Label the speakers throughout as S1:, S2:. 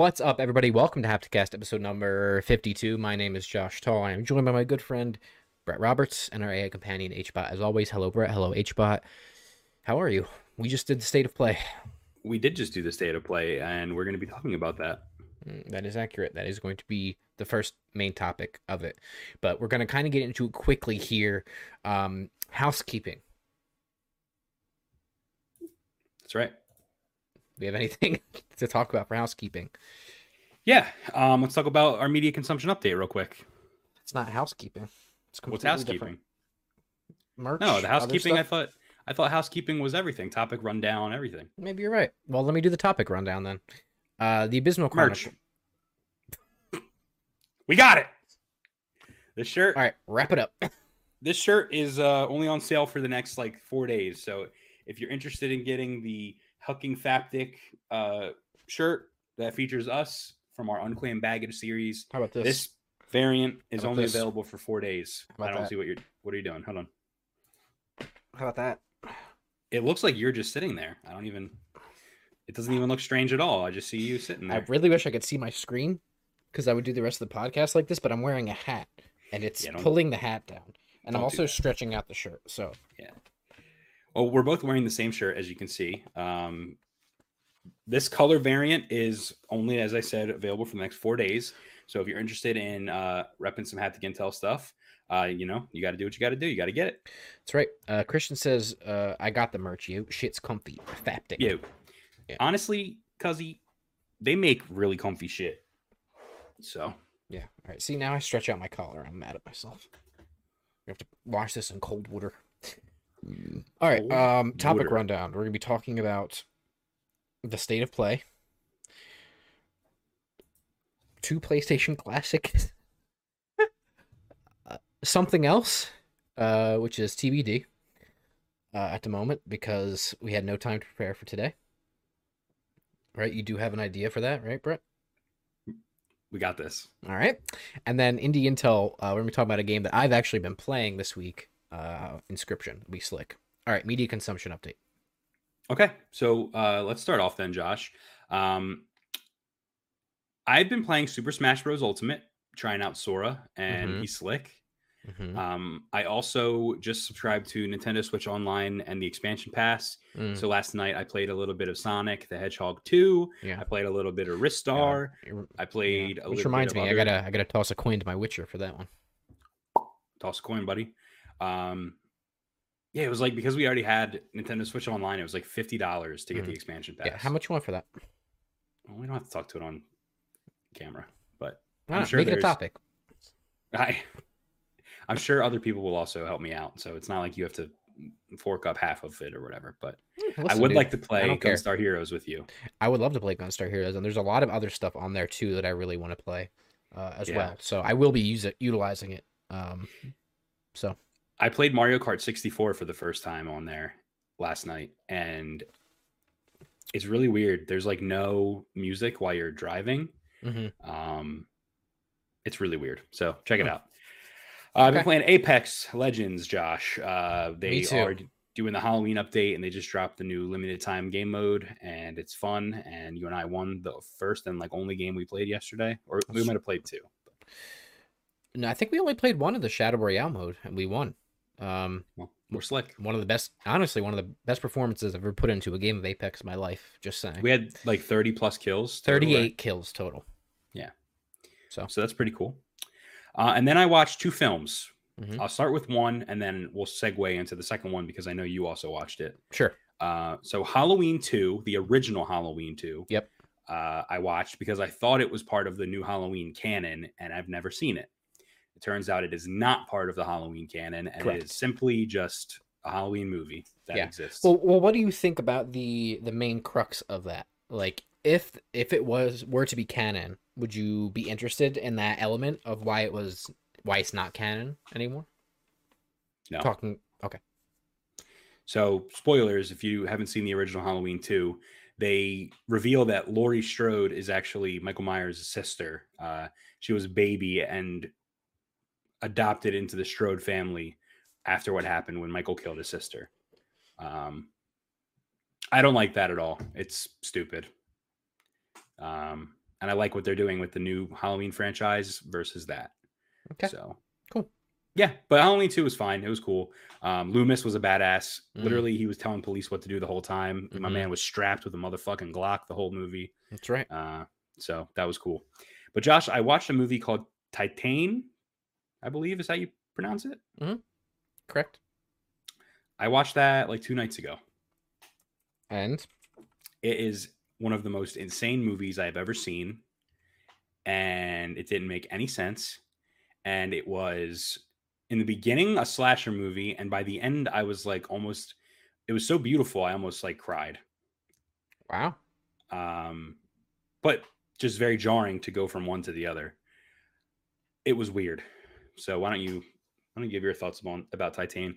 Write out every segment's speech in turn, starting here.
S1: What's up, everybody? Welcome to Hapticast episode number 52. My name is Josh Tall. I am joined by my good friend Bret Roberts and our AI companion HBot. As always, hello, Bret. Hello, HBot. How are you? We just did the state of play.
S2: We did just do the state of play, and we're going to be talking about that.
S1: Mm, That is accurate. That is going to be the first main topic of it. But we're going to kind of get into it quickly here. Um, housekeeping.
S2: That's right.
S1: We have anything to talk about for housekeeping?
S2: Yeah. Um, let's talk about our media consumption update real quick.
S1: It's not housekeeping. It's
S2: What's housekeeping?
S1: different. Merch.
S2: No, the housekeeping. I thought I thought housekeeping was everything. Topic rundown, everything.
S1: Maybe you're right. Well, let me do the topic rundown then. Uh, the Abysmal
S2: Merch.
S1: Chronicle.
S2: We got it. The shirt.
S1: All right, wrap it up.
S2: This shirt is uh, only on sale for the next like four days. So if you're interested in getting the Hucking Faptic uh, shirt that features us from our Unclaimed Baggage series,
S1: How about this?
S2: this variant is only
S1: this?
S2: available for four days. I don't
S1: that?
S2: see what you're. What are you doing? Hold on.
S1: How about that?
S2: It looks like you're just sitting there. I don't even. It doesn't even look strange at all. I just see you sitting there.
S1: I really wish I could see my screen because I would do the rest of the podcast like this, but I'm wearing a hat and it's
S2: Yeah,
S1: pulling the hat down. And I'm also stretching out the shirt. So
S2: Well, we're both wearing the same shirt, as you can see. Um, this color variant is only, as I said, available for the next four days. So if you're interested in uh, repping some Haptic Intel stuff, uh, you know, you got to do what you got to do. You got to get it.
S1: that's right. Uh, Christian says, uh, I got the merch, you. Shit's comfy. Faptic.
S2: Yeah.
S1: Yeah.
S2: Honestly, Cuzzy, they make really comfy shit. So
S1: Yeah. All right. See, now I stretch out my collar. I'm mad at myself. We have to wash this in cold water. All right. Um, topic
S2: water.
S1: rundown. We're gonna be talking about the state of play. Two PlayStation classics. uh, something else, uh, which is TBD. Uh, at the moment, because we had no time to prepare for today. Right, you do have an idea for that, right, Bret?
S2: we got this.
S1: All right. And then Indie Intel, uh, we're going to be talking about a game that I've actually been playing this week uh, Inscryption. It'll be slick. All right. Media consumption update.
S2: Okay, so uh, let's start off then, Josh. Um, I've been playing Super Smash Bros. Ultimate, trying out Sora, and
S1: Mhm.
S2: he's slick.
S1: Mhm.
S2: Um, I also just subscribed to Nintendo Switch Online and the expansion pass.
S1: Mm,
S2: So last night I played a little bit of Sonic the Hedgehog 2.
S1: yeah.
S2: I played a little bit of Ristar.
S1: Re-
S2: I played
S1: yeah.
S2: a
S1: Which
S2: little
S1: reminds me,
S2: of
S1: I gotta I gotta toss a coin to my Witcher for that one.
S2: toss a coin, buddy. Um, yeah, it was like because we already had Nintendo Switch Online, it was like fifty dollars to get the
S1: Mhm.
S2: expansion pass.
S1: Yeah. How much you want for that?
S2: Well, we don't have to talk to it on camera, but
S1: Why
S2: I'm sure
S1: Make it a topic.
S2: I, I'm sure other people will also help me out. So it's not like you have to fork up half of it or whatever. But I would
S1: dude,
S2: like to play
S1: care.
S2: Gunstar Heroes with you.
S1: I would love to play Gunstar Heroes, and there's a lot of other stuff on there too that I really want to play uh, as
S2: Yeah.
S1: well. So I will be using utilizing it. Um, so
S2: I played Mario Kart 64 for the first time on there last night, and it's really weird. There's like no music while you're driving.
S1: mhm.
S2: Um, it's really weird. So check it out. Uh, I've been playing Apex Legends, Josh. Uh, they are doing the Halloween update, and they just dropped the new limited time game mode, and it's fun. And you and I won the first and like only game we played yesterday, or we might have played two.
S1: no, I think we only played one of the Shadow Royale mode, and we won. Um,
S2: Well, we're slick.
S1: one of the best honestly one of the best performances i've ever put into a game of apex in my life just saying
S2: We had like 30 plus kills. total, right?
S1: 38 kills total
S2: Yeah.
S1: so
S2: So that's pretty cool. Uh, and then I watched two films.
S1: Mhm.
S2: I'll start with one, and then we'll segue into the second one because I know you also watched it.
S1: sure
S2: Uh, so Halloween 2, the original Halloween 2.
S1: Yep.
S2: Uh, I watched because I thought it was part of the new Halloween canon, and I've never seen it. It turns out it is not part of the Halloween canon, and
S1: Correct.
S2: it is simply just a Halloween movie that
S1: Yeah.
S2: exists.
S1: well, well what do you think about the the main crux of that like if if it was were to be canon would you be interested in that element of why it was why it's not canon anymore
S2: no.
S1: talking okay
S2: So, spoilers if you haven't seen the original Halloween 2, they reveal that Laurie Strode is actually Michael Myers' sister. Uh, she was a baby and adopted into the Strode family after what happened when Michael killed his sister. Um, I don't like that at all. It's stupid. Um, and I like what they're doing with the new Halloween franchise versus that.
S1: Okay.
S2: So
S1: Cool.
S2: Yeah, but Halloween 2 was fine. It was cool. Um, Loomis was a badass.
S1: Mm.
S2: Literally, he was telling police what to do the whole time. My
S1: Mhm.
S2: man was strapped with a motherfucking Glock the whole movie.
S1: That's right.
S2: Uh, so that was cool. But Josh, I watched a movie called Titane, I believe is how you pronounce it.
S1: Correct.
S2: I watched that like two nights ago.
S1: And
S2: It is one of the most insane movies I've ever seen. And it didn't make any sense. And it was in the beginning a slasher movie. And by the end, I was like almost, it was so beautiful. I almost like cried.
S1: wow.
S2: Um, but just very jarring to go from one to the other. It was weird. So why don't you, why don't you give your thoughts about, about Titane?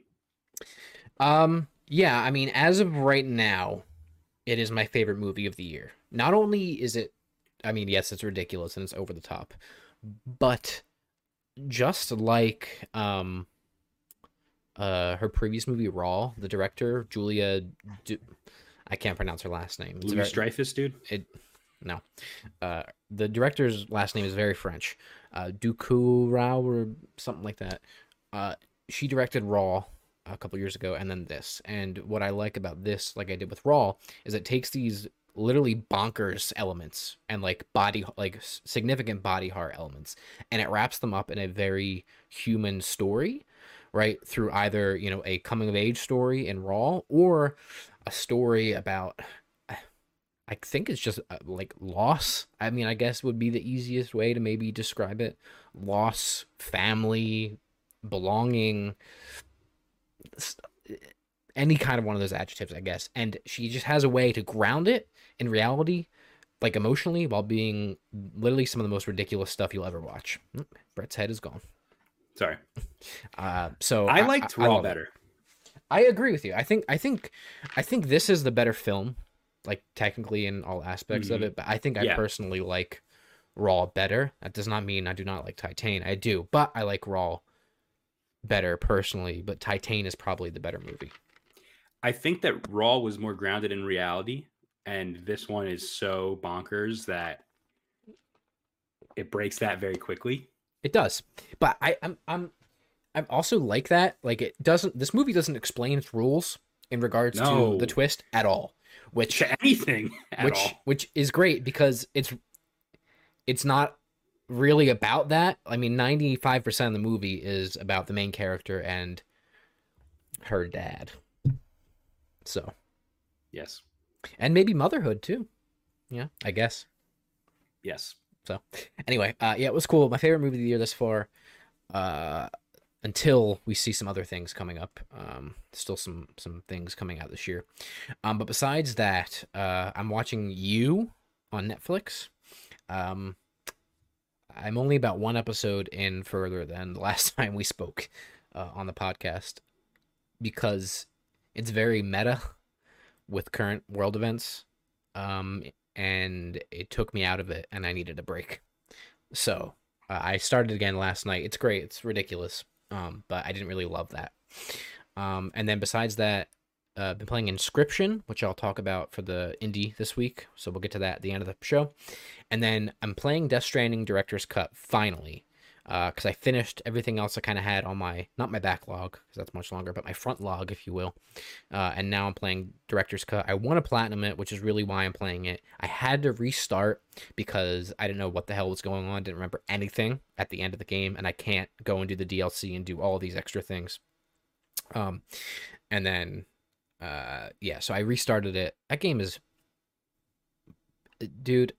S1: Um, yeah, I mean, as of right now, it is my favorite movie of the year. Not only is it, I mean, yes, it's ridiculous and it's over the top, but just like um, uh, her previous movie Raw, the director Julia, du- I can't pronounce her last name.
S2: Louis
S1: very-
S2: Dreyfus, dude.
S1: it no uh the director's last name is very french uh duku rao or something like that. Uh she directed raw a couple years ago and then this. And what i like about this like i did with raw is it takes these literally bonkers elements and like body like significant body horror elements and it wraps them up in a very human story right through either you know a coming of age story in raw or a story about I think it's just uh, like loss. I mean, I guess would be the easiest way to maybe describe it. Loss, family, belonging, any kind of one of those adjectives, I guess. And she just has a way to ground it in reality, like emotionally, while being literally some of the most ridiculous stuff you'll ever watch. Mm, Bret's head is gone.
S2: Sorry.
S1: Uh, so
S2: I liked Raw
S1: love it.
S2: better.
S1: I agree with you. I think I think I think this is the better film, like technically in all aspects of
S2: Mhm.
S1: it. But I think I
S2: Yeah.
S1: personally like Raw better. That does not mean I do not like Titane. I do, but I like Raw better personally. But Titane is probably the better movie.
S2: I think that Raw was more grounded in reality, and this one is so bonkers that it breaks that very quickly.
S1: It does, but I, I'm I'm I'm also like that. Like it doesn't. This movie doesn't explain its rules in regards to the twist at all, which
S2: anything at
S1: which
S2: all.
S1: which is great because it's it's not really about that. I mean, ninety five percent of the movie is about the main character and her dad. So,
S2: Yes.
S1: and maybe motherhood too. Yeah, I guess.
S2: Yes.
S1: So, anyway, uh, yeah, it was cool. My favorite movie of the year thus far. Uh, until we see some other things coming up. Um, still some some things coming out this year. Um, but besides that, uh, I'm watching You on Netflix. Um, I'm only about one episode in further than the last time we spoke uh, on the podcast because it's very meta with current world events. Um, and it took me out of it, and I needed a break. So uh, I started again last night. It's great. It's ridiculous. Um, but I didn't really love that. Um, and then besides that, uh, I've been playing Inscryption, which I'll talk about for the indie this week. So we'll get to that at the end of the show. And then I'm playing Death Stranding Director's Cut finally, because I finished everything else I kind of had on my not my backlog because that's much longer, but my front log, if you will. Uh, and now I'm playing Director's Cut. I want to platinum it, which is really why I'm playing it. I had to restart because I didn't know what the hell was going on. Didn't remember anything at the end of the game, and I can't go and do the DLC and do all these extra things. Um, and then, uh, yeah, so I restarted it. That game is, dude,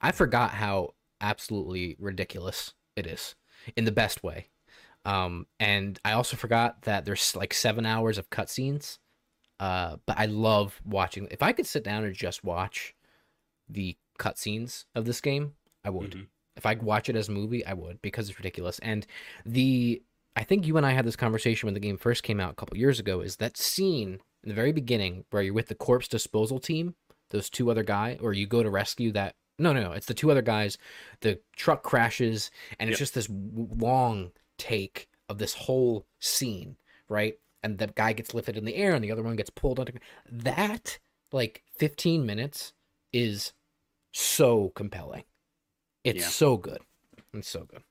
S1: I forgot how absolutely ridiculous it is in the best way. Um, and I also forgot that there's like seven hours of cutscenes. Uh, but I love watching. If I could sit down and just watch the cutscenes of this game, I would.
S2: Mhm.
S1: If I could watch it as a movie, I would because it's ridiculous. And the I think you and I had this conversation when the game first came out a couple years ago. Is that scene in the very beginning where you're with the corpse disposal team, those two other guy, or you go to rescue that? No, no, no. It's the two other guys. The truck crashes, and it's
S2: Yep.
S1: just this long take of this whole scene, right? And the guy gets lifted in the air, and the other one gets pulled under. That like 15 minutes is so compelling It's
S2: Yeah.
S1: so good. It's so good.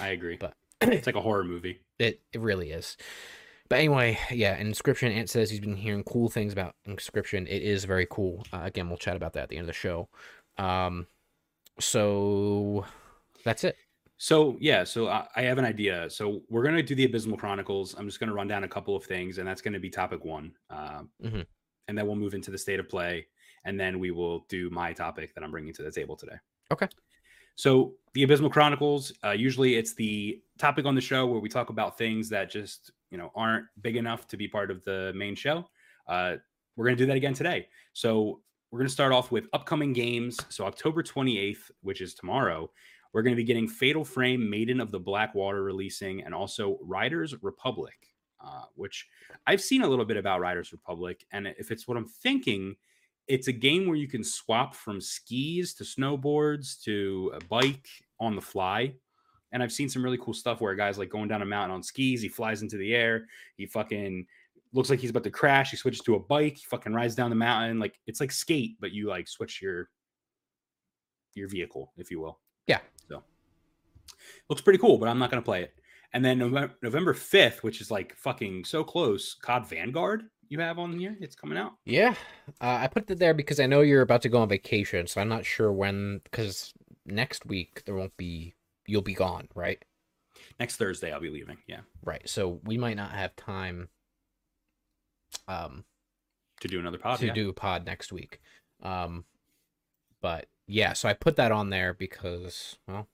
S2: I agree.
S1: But-
S2: it's like a horror movie.
S1: It it really is. But anyway, yeah, Inscryption. Ant says he's been hearing cool things about Inscryption. It is very cool. Uh, again, we'll chat about that at the end of the show. Um, so that's it.
S2: So yeah, so I, I have an idea. So we're gonna do the Abysmal Chronicles. I'm just gonna run down a couple of things, and that's gonna be topic one. Um,
S1: Mhm.
S2: And then we'll move into the state of play, and then we will do my topic that I'm bringing to the table today.
S1: Okay.
S2: So the Abysmal Chronicles, uh, usually it's the topic on the show where we talk about things that just you know aren't big enough to be part of the main show. Uh, we're gonna do that again today. So we're gonna start off with upcoming games. So October 28th, which is tomorrow, we're going to be getting Fatal Frame, Maiden of the Black Water releasing, and also Riders Republic, uh, which I've seen a little bit about Riders Republic. And if it's what I'm thinking, it's a game where you can swap from skis to snowboards to a bike on the fly. And I've seen some really cool stuff where a guy's like going down a mountain on skis, he flies into the air, he fucking looks like he's about to crash, he switches to a bike, he fucking rides down the mountain. Like it's like skate, but you like switch your your vehicle, if you will.
S1: Yeah.
S2: So looks pretty cool, but I'm not going to play it. And then November, November 5th, which is like fucking so close, COD Vanguard you have on here. It's coming out.
S1: Yeah, uh, I put it there because I know you're about to go on vacation, so I'm not sure when. Because next week there won't be. You'll be gone, right?
S2: Next Thursday, I'll be leaving. Yeah.
S1: Right. So we might not have time. Um,
S2: To do another pod.
S1: to
S2: yeah.
S1: do a pod next week. Um, but yeah, so I put that on there because well,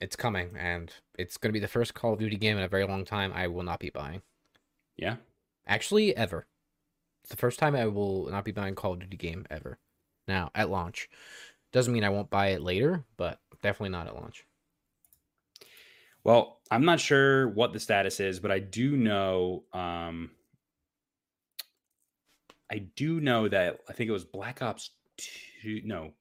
S1: it's coming and it's going to be the first Call of Duty game in a very long time I will not be buying.
S2: Yeah.
S1: Actually, ever. It's the first time I will not be buying Call of Duty game ever. Now at launch, doesn't mean I won't buy it later, but definitely not at launch.
S2: Well, I'm not sure what the status is, but I do know. Um, I do know that I think it was Black Ops Two. No,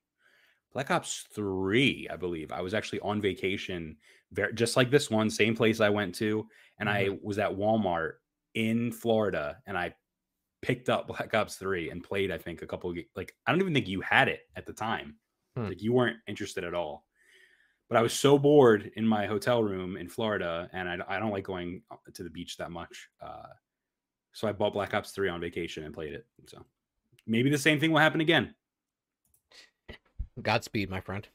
S2: Black Ops Three, I believe. I was actually on vacation, very, just like this one, same place I went to, and I was at Walmart in Florida, and I picked up Black Ops Three and played. I think a couple of, like I don't even think you had it at the time.
S1: Hmm.
S2: Like you weren't interested at all but I was so bored in my hotel room in Florida, and I, I don't like going uh, to the beach that much. Uh, so I bought Black Ops 3 on vacation and played it. So maybe the same thing will happen again.
S1: Godspeed, my friend.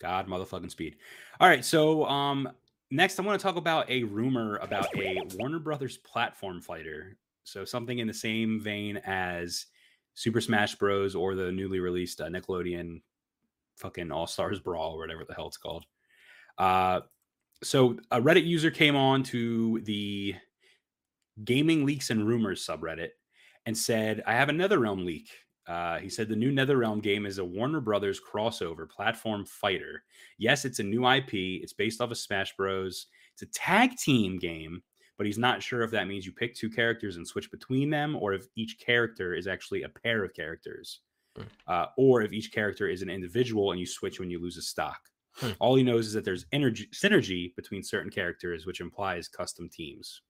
S2: God motherfucking speed. All right. So um, next, I want to talk about a rumor about a Warner Brothers platform fighter. So something in the same vein as Super Smash Bros. or the newly released uh, Nickelodeon fucking All Stars Brawl or whatever the hell it's called. Uh, so a Reddit user came on to the Gaming Leaks and Rumors subreddit and said, "I have another realm leak." Uh, he said the new NetherRealm game is a Warner Brothers crossover platform fighter. Yes, it's a new IP. It's based off of Smash Bros. It's a tag team game, but he's not sure if that means you pick two characters and switch between them, or if each character is actually a pair of characters,
S1: Hmm.
S2: uh, or if each character is an individual and you switch when you lose a stock.
S1: Hmm.
S2: All he knows is that there's energy synergy between certain characters, which implies custom teams.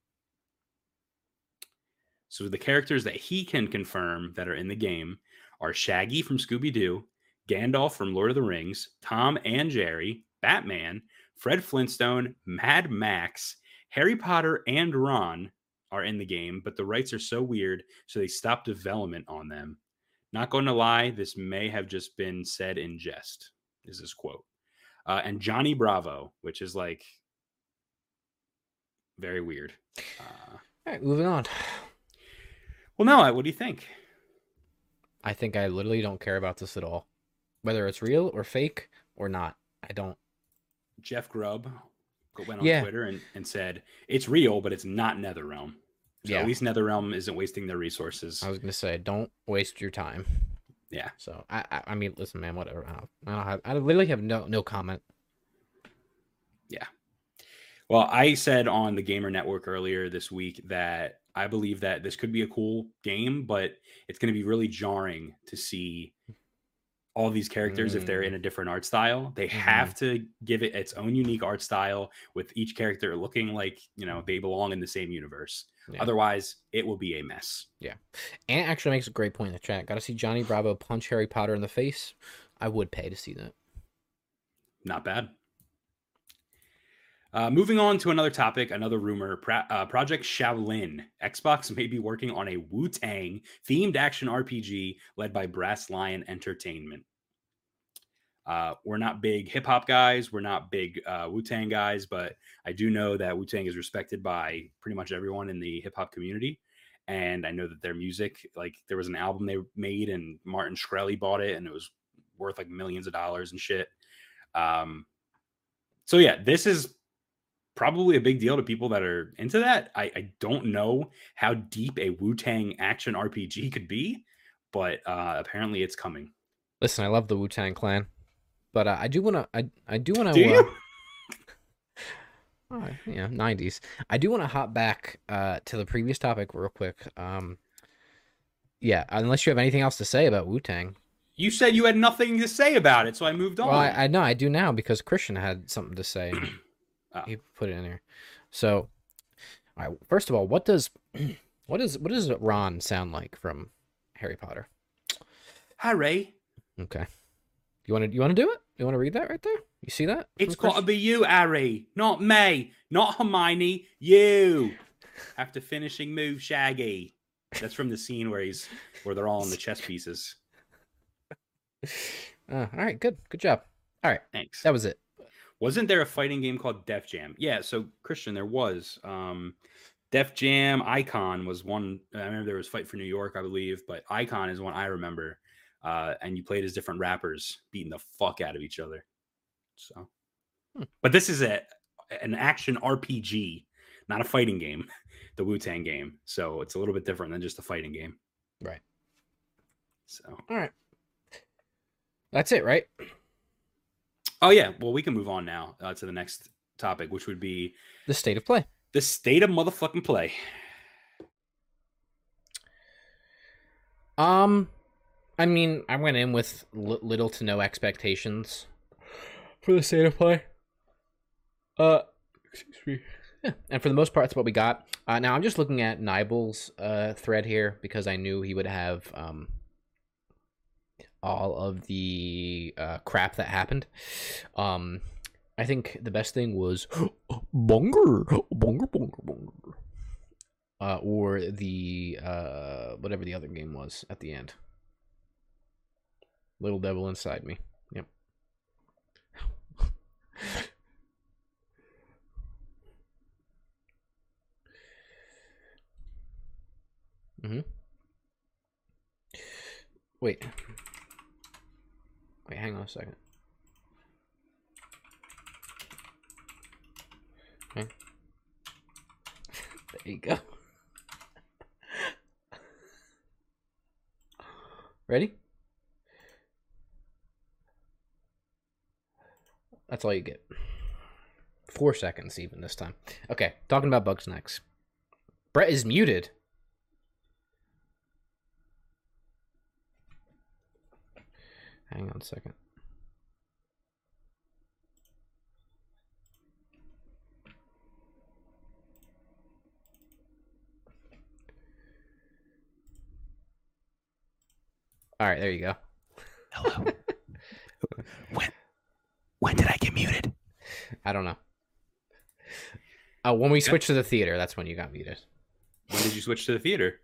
S2: So the characters that he can confirm that are in the game are Shaggy from Scooby Doo, Gandalf from Lord of the Rings, Tom and Jerry, Batman, Fred Flintstone, Mad Max, Harry Potter, and Ron are in the game, but the rights are so weird, so they stopped development on them. Not going to lie, this may have just been said in jest, is this quote. Uh, and Johnny Bravo, which is like very weird. Uh,
S1: All right, moving on.
S2: Well, no, what do you think?
S1: I think I literally don't care about this at all. Whether it's real or fake or not, I don't.
S2: Jeff Grubb went on
S1: Yeah.
S2: Twitter and, and said it's real, but it's not NetherRealm. So
S1: Yeah.
S2: at least NetherRealm isn't wasting their resources.
S1: I was gonna say, don't waste your time.
S2: Yeah.
S1: So I, I, I mean, listen, man, whatever. I don't, I don't have. I literally have no, no comment. Yeah.
S2: Well, I said on the Gamer Network earlier this week that I believe that this could be a cool game, but it's going to be really jarring to see all these characters if they're
S1: Mm.
S2: in a different art style. They have to give it its own unique art style with each character looking like, you know, they belong in the same universe.
S1: Yeah.
S2: Otherwise, it will be a mess.
S1: Yeah, Ant actually makes a great point in the chat. Got to see Johnny Bravo punch Harry Potter in the face. I would pay to see that.
S2: Not bad. Uh, moving on to another topic, another rumor Pro- uh, Project Shaolin. Xbox may be working on a Wu Tang themed action RPG led by Brass Lion Entertainment. Uh, we're not big hip hop guys, we're not big uh, Wu Tang guys, but I do know that Wu Tang is respected by pretty much everyone in the hip hop community. And I know that their music, like there was an album they made, and Martin Shkreli bought it, and it was worth like millions of dollars and shit. Um, so yeah, this is probably a big deal to people that are into that. I, I don't know how deep a Wu Tang action RPG could be, but uh, apparently it's coming.
S1: Listen, I love the Wu Tang Clan, but uh, I do want to. I I do want to. Uh, yeah, nineties. I do want to hop back uh, to the previous topic real quick. Um, yeah, unless you have anything else to say about Wu Tang.
S2: You said you had nothing to say about it, so I moved on.
S1: Well, I, I know I do now because Christian had something to say.
S2: Oh.
S1: He put it in there. So, all right. First of all, what does what does what does Ron sound like from Harry Potter?
S2: Harry,
S1: Okay. You want to you want to do it? You want to read that right there? You see that?
S2: It's got to be you, Harry, not me, not Hermione. You. After finishing move, Shaggy. That's from the scene where he's where they're all in the chess pieces.
S1: Uh, all right. Good. Good job. All right.
S2: Thanks.
S1: That was it.
S2: Wasn't there a fighting game called Def Jam? Yeah, so Christian, there was. Um Def Jam Icon was one. I remember there was Fight for New York, I believe, but Icon is one I remember. Uh, and you played as different rappers beating the fuck out of each other. So,
S1: Hmm.
S2: but this is a an action RPG, not a fighting game, the Wu Tang game. So it's a little bit different than just a fighting game.
S1: Right.
S2: So,
S1: All right. That's it, right?
S2: Oh yeah, well we can move on now uh, to the next topic, which would be
S1: The state of play.
S2: the state of motherfucking play.
S1: Um, I mean, I went in with li- little to no expectations for the state of play. Uh, excuse me. Yeah, and for the most part, that's what we got. Uh, now I'm just looking at Nibel's uh thread here because I knew he would have um all of the uh, crap that happened. Um, I think the best thing was bonger, bonger, bonger, bonger uh, or the uh, whatever the other game was at the end. Little Devil Inside Me. Yep. Mm hmm Wait. Wait, hang on a second. Okay. there you go. Ready? That's all you get. Four seconds, even this time. Okay, talking about bugs next. Bret is muted. Hang on a second. All right, there you go.
S3: Hello. when when did I get muted?
S1: I don't know. Oh, when we switched to the theater, that's when you got muted.
S2: When did you switch to the theater?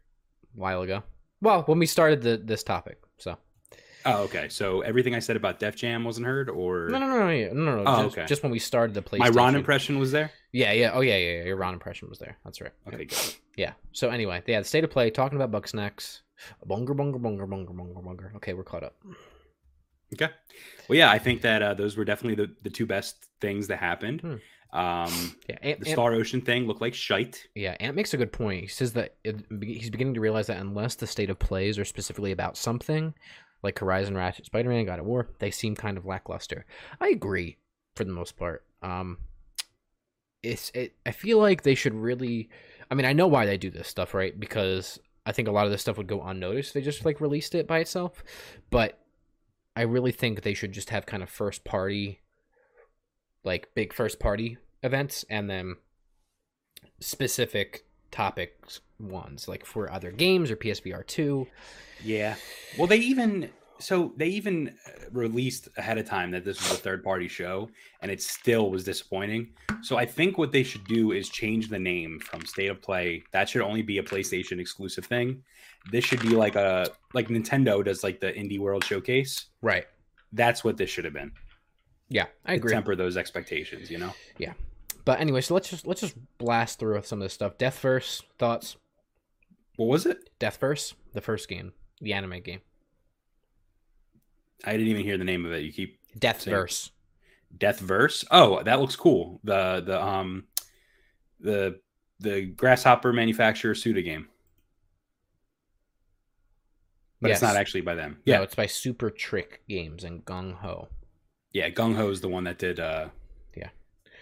S1: A while ago. Well, when we started the this topic. So
S2: Oh, okay. So everything I said about Def Jam wasn't heard, or
S1: no, no, no, no, yeah, no, no.
S2: Oh,
S1: just,
S2: okay.
S1: just when we started the PlayStation.
S2: my Ron impression was there.
S1: Yeah, yeah. Oh, yeah, yeah. yeah. Your Ron impression was there. That's right.
S2: Okay, good.
S1: Yeah. So anyway, yeah, the state of play. Talking about Bugsnax. Bunger, bunger, bunger, bunger, bunger, bunger. Okay, we're caught up.
S2: Okay. Well, yeah, I think that uh, those were definitely the, the two best things that happened.
S1: Hmm.
S2: Um,
S1: Yeah, Ant,
S2: the
S1: Ant-
S2: Star Ocean thing looked like shite.
S1: yeah. Ant makes a good point. He says that it, he's beginning to realize that unless the state of plays are specifically about something, like Horizon, Ratchet, Spider-Man, God of War, they seem kind of lackluster. I agree for the most part. Um, it's it. I feel like they should really. I mean, I know why they do this stuff, right? Because I think a lot of this stuff would go unnoticed. if They just like released it by itself, but I really think they should just have kind of first party, like big first party events, and then specific topics ones, like for other games or PSVR two.
S2: Yeah. Well, they even So they even uh, released ahead of time that this was a third party show, and it still was disappointing. So I think what they should do is change the name from State of Play. That should only be a PlayStation exclusive thing. This should be like a like Nintendo does like the Indie World Showcase.
S1: Right.
S2: That's what this should have been.
S1: Yeah, I
S2: to
S1: agree.
S2: Temper those expectations, you know.
S1: But anyway, so let's just let's just blast through with some of this stuff. Deathverse thoughts.
S2: What was it?
S1: Deathverse, the first game, the anime game.
S2: I didn't even hear the name of it. You keep
S1: Death
S2: Same.
S1: Verse.
S2: Deathverse. Oh, that looks cool. The the um the the grasshopper manufacturer Suda game. But it's not actually by them.
S1: Yeah,
S2: Yeah.
S1: it's by Super Trick Games and Gung Ho.
S2: Yeah, GungHo is the one that did uh
S1: Yeah.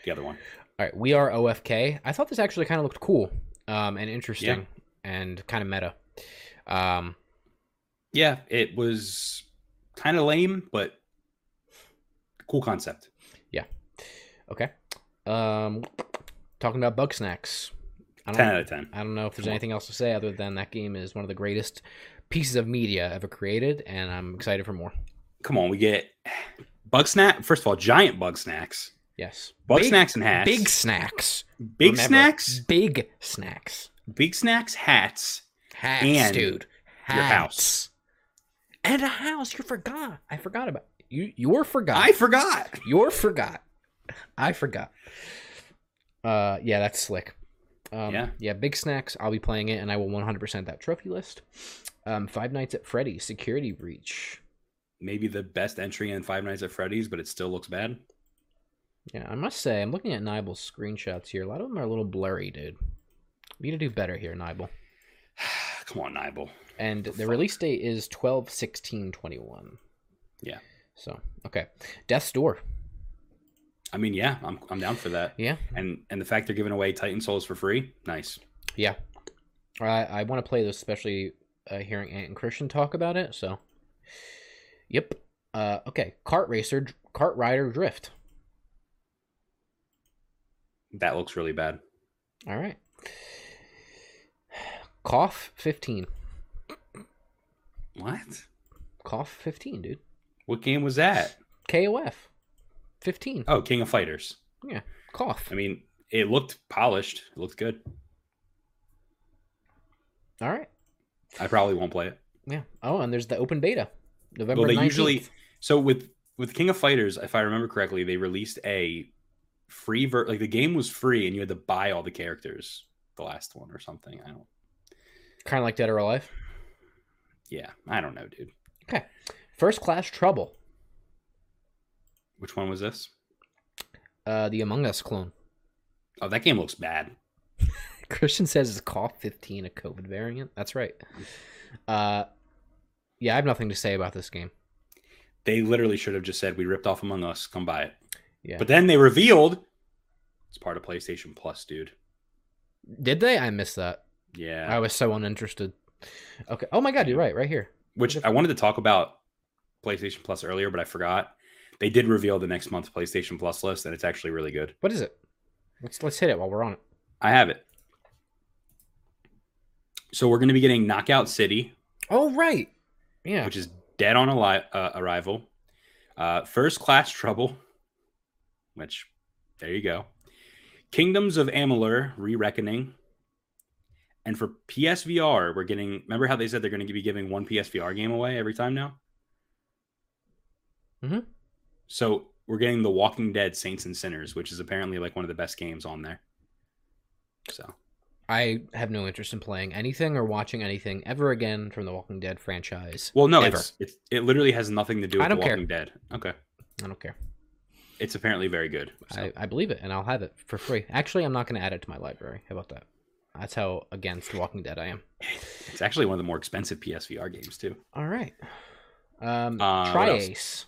S2: the other one.
S1: All right, we are OFK. I thought this actually kind of looked cool um, and interesting and kind of meta. Um,
S2: Yeah, it was kind of lame, but cool concept. Yeah.
S1: Okay. Um, talking about Bugsnax. I don't,
S2: 10 out of 10.
S1: I don't know if there's anything else to say other than that game is one of the greatest pieces of media ever created, and I'm excited for more.
S2: Come on, we get bug snack. First of all, giant bug snacks.
S1: Yes.
S2: Bug
S1: Big-
S2: snacks and hats.
S1: Big snacks.
S2: big
S1: Remember,
S2: snacks.
S1: Big snacks.
S2: Big snacks, hats.
S1: Hats,
S2: And
S1: dude.
S2: your house.
S1: And a house. You forgot. I forgot about you. You're forgot.
S2: I forgot.
S1: You're forgot. I forgot. Uh, yeah, that's slick. Um,
S2: Yeah.
S1: yeah. Big snacks. I'll be playing it, and I will 100% that trophy list. Um, Five Nights at Freddy's Security Breach.
S2: Maybe the best entry in Five Nights at Freddy's, but it still looks bad.
S1: Yeah, I must say, I'm looking at Nibel's screenshots here. A lot of them are a little blurry, dude. We need to do better here, Nibel.
S2: Come on, Nibel.
S1: And
S2: The
S1: the release date is 12 16 21.
S2: Yeah.
S1: So, okay. Death's Door.
S2: I mean, yeah, I'm I'm down for that.
S1: Yeah.
S2: And and the fact they're giving away Titan Souls for free, nice.
S1: Yeah. I, I want to play this, especially uh, hearing Ant and Christian talk about it. So, yep. Uh, okay. Cart Racer, KartRider Drift.
S2: That looks really bad.
S1: All right. Cough 15.
S2: What?
S1: Cough 15, dude.
S2: What game was that?
S1: KOF 15.
S2: Oh, King of Fighters. Yeah.
S1: Cough.
S2: I mean, it looked polished. It looked good.
S1: All right.
S2: I probably won't play it.
S1: Yeah. Oh, and there's the open beta. November
S2: Well, they
S1: 19th.
S2: usually so with with King of Fighters, if I remember correctly, they released a free ver like the game was free and you had to buy all the characters. The last one or something. I don't.
S1: kind of like Dead or Alive.
S2: Yeah, I don't know, dude. Okay.
S1: First Class Trouble.
S2: Which one was this?
S1: Uh, the Among Us clone.
S2: Oh, that game looks bad.
S1: Christian says it's Cough 15, a COVID variant. That's right. Uh, yeah, I have nothing to say about this game.
S2: They literally should have just said we ripped off Among Us. Come buy it.
S1: Yeah.
S2: But then they revealed it's part of PlayStation Plus, dude.
S1: Did they? I missed that.
S2: Yeah.
S1: I was so uninterested. Okay. Oh my god, you're right. Right here.
S2: Which I wanted to talk about PlayStation Plus earlier, but I forgot. They did reveal the next month PlayStation Plus list, and it's actually really good.
S1: What is it? Let's let's hit it while we're on it.
S2: I have it. So we're going to be getting Knockout City,
S1: Oh right. Yeah.
S2: which is dead on ali- uh, arrival. Uh, First Class Trouble, which there you go. Kingdoms of Amalur: Re-Reckoning. And for PSVR, we're getting. Remember how they said they're going to be giving one PSVR game away every time now?
S1: Mhm.
S2: So we're getting The Walking Dead: Saints and Sinners, which is apparently like one of the best games on there. So
S1: I have no interest in playing anything or watching anything ever again from the Walking Dead franchise.
S2: Well, no,
S1: Ever.
S2: it's, it's it literally has nothing to do with
S1: I don't
S2: The
S1: care.
S2: Walking Dead. Okay,
S1: I don't care.
S2: It's apparently very good. So,
S1: I, I believe it, and I'll have it for free. Actually, I'm not going to add it to my library. How about that? That's how against Walking Dead I am.
S2: it's actually one of the more expensive PSVR games too.
S1: All right. Um,
S2: Uh?
S1: tri-Ace.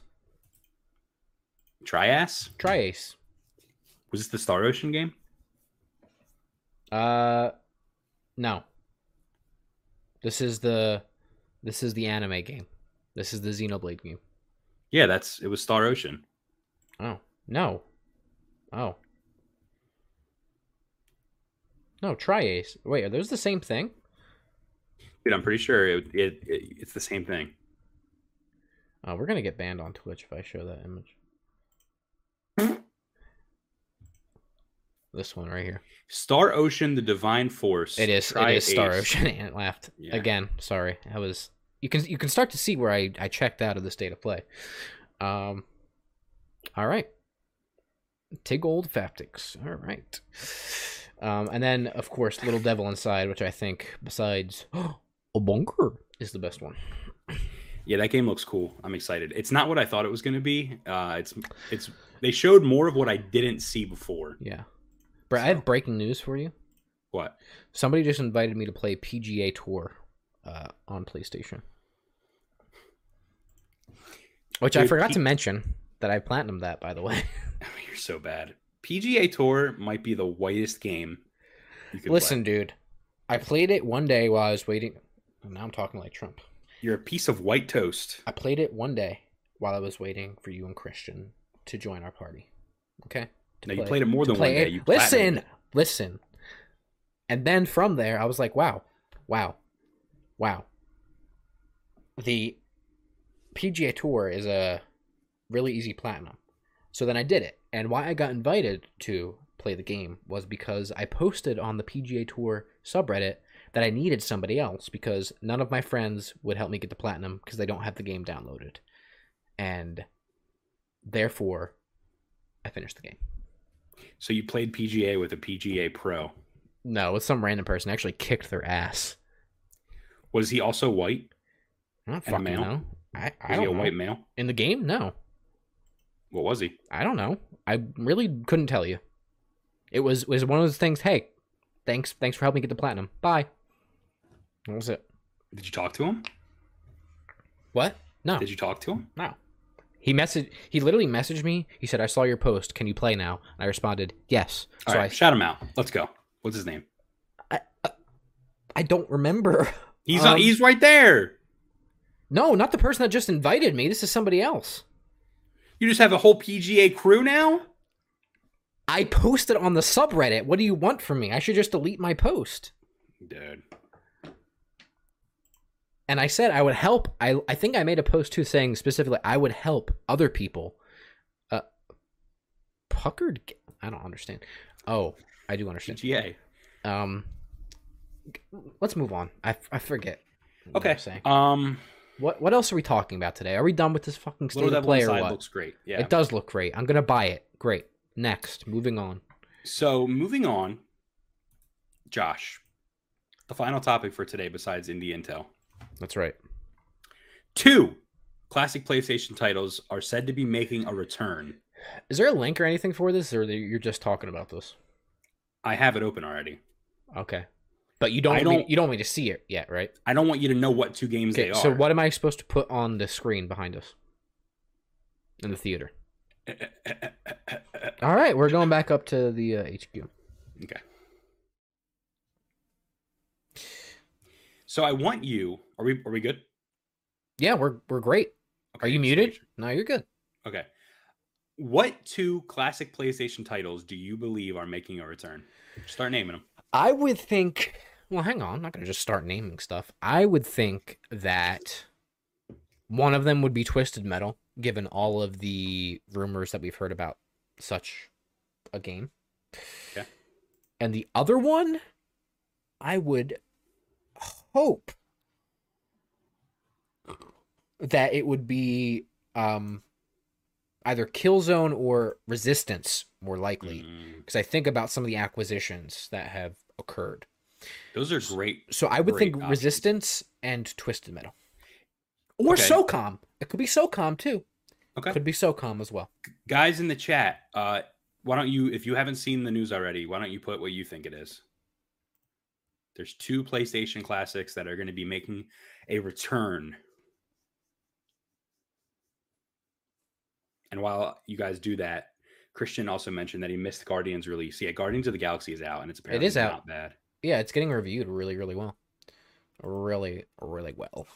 S2: Trias
S1: tri-Ace.
S2: was this the Star Ocean game?
S1: Uh, no. This is the, this is the anime game. This is the Xenoblade game.
S2: Yeah, that's it was Star Ocean.
S1: Oh no. Oh. No, tri-Ace. Wait, are those the same thing?
S2: Dude, I'm pretty sure it, it, it it's the same thing.
S1: Uh, we're gonna get banned on Twitch if I show that image. this one right here.
S2: Star Ocean: The Divine Force.
S1: It is. It is Star
S2: Ace.
S1: Ocean. and it laughed
S2: Yeah.
S1: again. Sorry, I was. You can you can start to see where I I checked out of the state of play. Um. All right. Tigold Faptics. All right. Um, and then of course Little Devil Inside, which I think besides a bunker is the best one.
S2: Yeah, that game looks cool. I'm excited. It's not what I thought it was going to be. Uh, it's it's they showed more of what I didn't see before.
S1: Yeah. Bret, I have breaking news for you.
S2: What?
S1: Somebody just invited me to play PGA Tour uh, on PlayStation. Which I forgot
S2: P-
S1: to mention that I platinumed that, by the way.
S2: You're so bad. PGA Tour might be the whitest game. You could
S1: Listen,
S2: play.
S1: dude. I played it one day while I was waiting. oh, Now I'm talking like Trump.
S2: you're a piece of white toast.
S1: I played it one day while I was waiting for you and Christian to join our party. Okay? To
S2: No, you played it more than one
S1: play
S2: day. You
S1: listen, listen. And then from there, I was like, wow, wow, wow. The PGA Tour is a really easy platinum. So then I did it. And why I got invited to play the game was because I posted on the PGA Tour subreddit that I needed somebody else because none of my friends would help me get the platinum because they don't have the game downloaded. And therefore, I finished the game.
S2: So you played PGA with a PGA Pro.
S1: No, with some random person. I actually kicked their ass.
S2: Was he also white?
S1: I don't fucking know. I, I
S2: Was he a
S1: know.
S2: white male?
S1: In the game? No.
S2: What was he?
S1: I don't know. I really couldn't tell you. It was was one of those things, hey, thanks thanks for helping me get the platinum. Bye. That was it.
S2: Did you talk to him?
S1: What? No.
S2: Did you talk to him?
S1: No. He messaged he literally messaged me. He said, I saw your post. Can you play now? And I responded, Yes.
S2: All
S1: so
S2: right, shout him out. Let's go. What's his name?
S1: I, I I don't remember.
S2: He's
S1: Um,
S2: he's right there.
S1: No, not the person that just invited me. This is somebody else.
S2: You just have a whole PGA crew now.
S1: I posted on the subreddit. What do you want from me? I should just delete my post.
S2: Dude,
S1: And I said I would help. I I think I made a post too saying specifically I would help other people. Uh puckered I don't understand. Oh, I do understand.
S2: PGA.
S1: Um let's move on. I, I forget.
S2: Okay.
S1: saying.
S2: Um,
S1: What what else are we talking about today? Are we done with this fucking state of play or what?
S2: looks great. Yeah.
S1: It does look great. I'm gonna buy it. Great. Next, moving on.
S2: So moving on, Josh. The final topic for today, besides Indie Intel,
S1: That's right.
S2: two classic PlayStation titles are said to be making a return.
S1: Is there a link or anything for this, or you're just talking about this?
S2: I have it open already.
S1: Okay, but you don't.
S2: I
S1: want me-
S2: don't-
S1: you don't want me to see it yet, right?
S2: I don't want you to know what two games
S1: Okay.
S2: they are.
S1: So what am I supposed to put on the screen behind us in the theater? All right, we're going back up to the uh, HQ.
S2: Okay. So I want you. Are we? Are we good?
S1: Yeah, we're we're great. Are you muted?
S2: sure.
S1: No, you're good.
S2: Okay. What two classic PlayStation titles do you believe are making a return? Start naming them.
S1: I would think. Well, hang on. I'm not going to just start naming stuff. I would think that one of them would be Twisted Metal, given all of the rumors that we've heard about such a game.
S2: Okay.
S1: And the other one, I would hope that it would be um, either Killzone or Resistance, more likely
S2: Mm,
S1: because I think about some of the acquisitions that have occurred.
S2: those are great.
S1: So I would think
S2: options.
S1: Resistance and Twisted Metal, or
S2: Okay.
S1: SOCOM. It could be SOCOM too.
S2: Okay.
S1: Could be SOCOM as well.
S2: Guys in the chat, uh, why don't you, if you haven't seen the news already, why don't you put what you think it is? There's two PlayStation classics that are going to be making a return. And while you guys do that, Christian also mentioned that he missed Guardians release. Yeah, Guardians of the Galaxy is out, and it's apparently
S1: is out.
S2: not bad.
S1: Yeah, it's getting reviewed really, really well. Really, really well.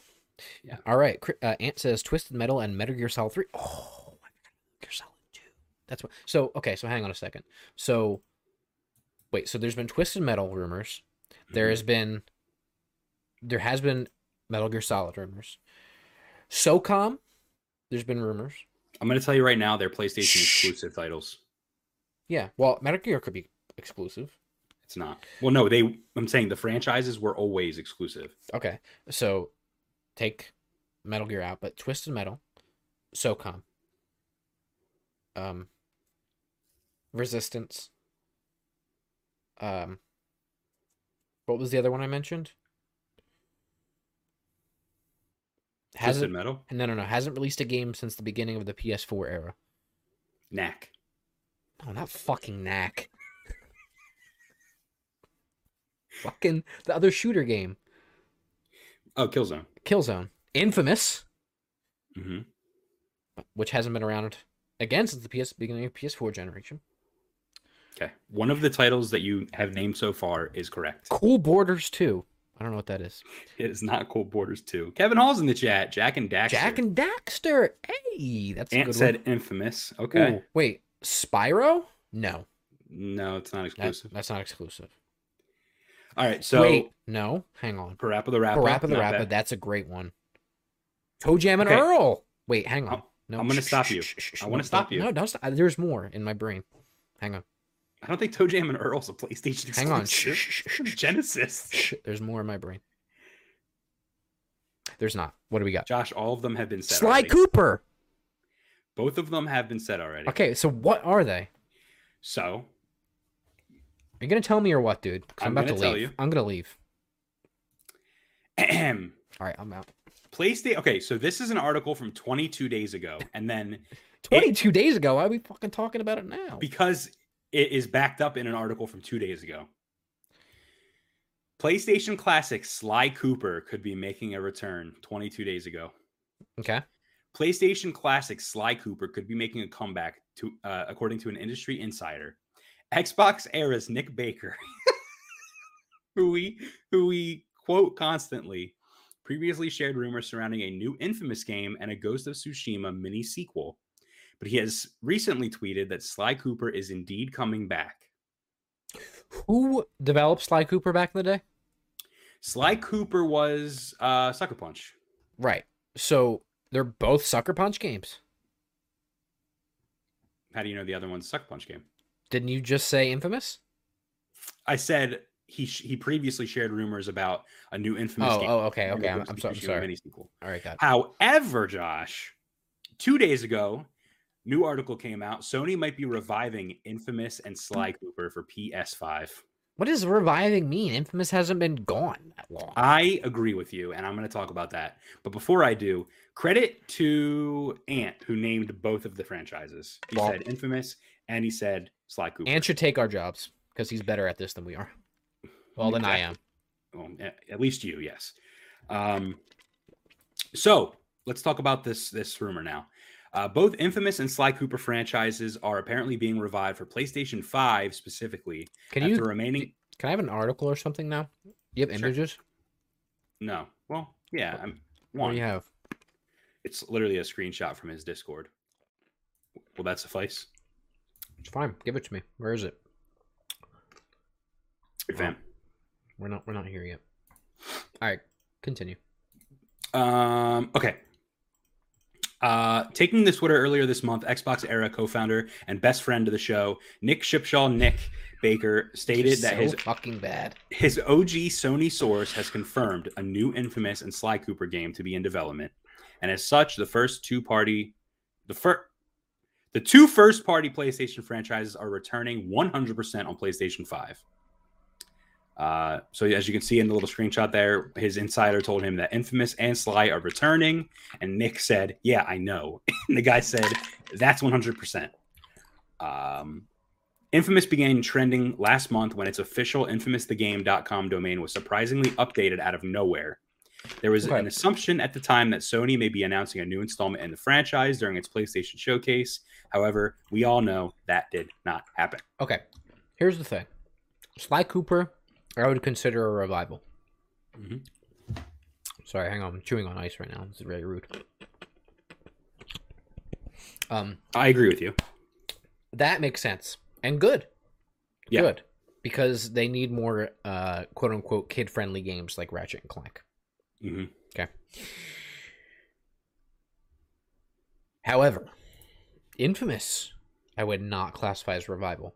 S2: Yeah.
S1: All right. Uh, Ant says Twisted Metal and Metal Gear Solid Three. Oh, Metal Gear Solid Two. That's what. So okay. So hang on a second. So wait. So there's been Twisted Metal rumors. There
S2: Mhm.
S1: has been there has been Metal Gear Solid rumors. SOCOM There's been rumors.
S2: I'm going to tell you right now, they're PlayStation exclusive titles.
S1: Yeah. Well, Metal Gear could be exclusive.
S2: It's not. Well, no, they. I'm saying the franchises were always exclusive.
S1: Okay. So take Metal Gear out, but Twisted Metal, SOCOM, um, Resistance. Um, what was the other one I mentioned?
S2: Twisted
S1: Hasn't
S2: Metal,
S1: no no no hasn't released a game since the beginning of the PS4 era.
S2: Knack.
S1: No, not fucking knack. fucking the other shooter game,
S2: Oh, Killzone.
S1: Killzone, Infamous,
S2: hmm
S1: which hasn't been around again since the PS beginning of PS4 generation.
S2: Okay. One of the titles that you have named so far is correct.
S1: Cool Borders 2. I don't know what that is.
S2: It is not Cold Borders 2. Kevin Hall's in the chat. Jak and Daxter.
S1: Jak and Daxter. Hey, that's
S2: Ant said
S1: one.
S2: infamous. Okay.
S1: Ooh, wait, Spyro? No,
S2: No, it's not
S1: that-
S2: exclusive.
S1: that's not exclusive.
S2: All right. So
S1: wait, no, hang on.
S2: Parappa the Rapper.
S1: Parappa the Rapper, that's a great one. Toe Jam and
S2: Okay.
S1: Earl. Wait, hang on. No,
S2: I'm gonna stop you. I wanna stop you.
S1: No, don't stop. There's more in my brain. Hang on.
S2: I don't think Toe Jam and Earl's a PlayStation exclusive.
S1: Hang on. Shh, shh, shh, shh, shh.
S2: Genesis.
S1: There's more in my brain. There's not. What do we got?
S2: Josh, all of them have been said.
S1: Sly
S2: already.
S1: Cooper.
S2: Both of them have been said already.
S1: Okay, so what are they?
S2: So
S1: Are you gonna tell me or what, dude?
S2: I'm
S1: about
S2: gonna
S1: to leave.
S2: you.
S1: I'm gonna leave.
S2: PlayStation.
S1: All right, I'm out. PlayStation.
S2: Okay, so this is an article from 22 days ago, and then
S1: 22 days ago. Why are we fucking talking about it now?
S2: because it is backed up in an article from two days ago. PlayStation Classic Sly Cooper could be making a return 22 days ago.
S1: Okay.
S2: PlayStation Classic Sly Cooper could be making a comeback, to uh, according to an industry insider. Xbox era's Nick Baker, who we who we quote constantly, previously shared rumors surrounding a new Infamous game and a Ghost of Tsushima mini sequel. But he has recently tweeted that Sly Cooper is indeed coming back.
S1: Who developed Sly Cooper back in the day?
S2: Sly Cooper was uh, Sucker Punch.
S1: Right. So they're both Sucker Punch games.
S2: How do you know the other one's Sucker Punch game?
S1: Didn't you just say Infamous?
S2: I said he sh- he previously shared rumors about a new Infamous
S1: Oh,
S2: game.
S1: oh, okay, okay. I'm, I'm sorry. I'm sorry.
S2: mini sequel.
S1: All right, got it.
S2: However, Josh, two days ago, new article came out. Sony might be reviving Infamous and Sly Cooper for PS5.
S1: What does reviving mean? Infamous hasn't been gone that long.
S2: I agree with you, and I'm going to talk about that. But before I do, credit to Ant who named both of the franchises. He said Infamous and he said Sly Cooper.
S1: Ant should take our jobs because he's better at this than we are. Well, than I am.
S2: Well, at least you, yes. Um, so let's talk about this this rumor now. Uh, both Infamous and Sly Cooper franchises are apparently being revived for PlayStation 5 specifically.
S1: Can you?
S2: remaining?
S1: Can I have an article or something now? You have
S2: Sure.
S1: images?
S2: No. Well, yeah. I'm
S1: What
S2: one.
S1: do you have?
S2: It's literally a screenshot from his Discord. Will that suffice?
S1: It's fine. Give it to me. Where is it?
S2: Good fam.
S1: We're not. We're not here yet. All right. Continue.
S2: Um, okay. Uh, taking this Twitter earlier this month, Xbox Era co-founder and best friend of the show, Nick Shipshaw, Nick Baker, stated that his
S1: fucking bad.
S2: his OG Sony source has confirmed a new Infamous and Sly Cooper game to be in development, and as such, the first two party, the first. The two first party PlayStation franchises are returning 100% on PlayStation 5. Uh, so as you can see in the little screenshot there, his insider told him that Infamous and Sly are returning, and Nick said, "Yeah, I know." and the guy said, "That's 100%." Um, Infamous began trending last month when its official infamousthegame.com domain was surprisingly updated out of nowhere. There was
S1: Okay.
S2: an assumption at the time that Sony may be announcing a new installment in the franchise during its PlayStation showcase. However, we all know that did not happen.
S1: Okay. Here's the thing. Sly Cooper, I would consider a revival.
S2: Mhm.
S1: Sorry, hang on. I'm chewing on ice right now. This is very rude. Um,
S2: I agree with you.
S1: that makes sense and good.
S2: Yeah.
S1: Good. Because they need more uh quote unquote kid friendly games like Ratchet and Clank.
S2: hmm
S1: Okay. However, Infamous, I would not classify as revival.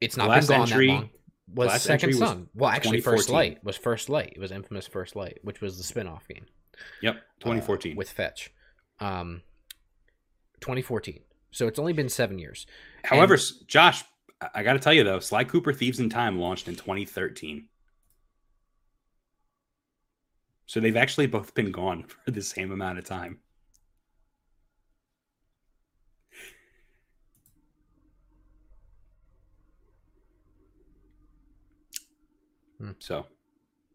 S1: It's not
S2: Last
S1: been gone
S2: entry-
S1: that long. Was
S2: last
S1: Second Son? Well, actually, First Light was First Light. It was Infamous First Light, which was the spin-off game.
S2: Yep,
S1: uh,
S2: 2014.
S1: with Fetch. Um, 2014. So it's only been seven years.
S2: However,
S1: and-
S2: Josh, I- I got to tell you though, Sly Cooper Thieves in Time launched in 2013. So they've actually both been gone for the same amount of time. So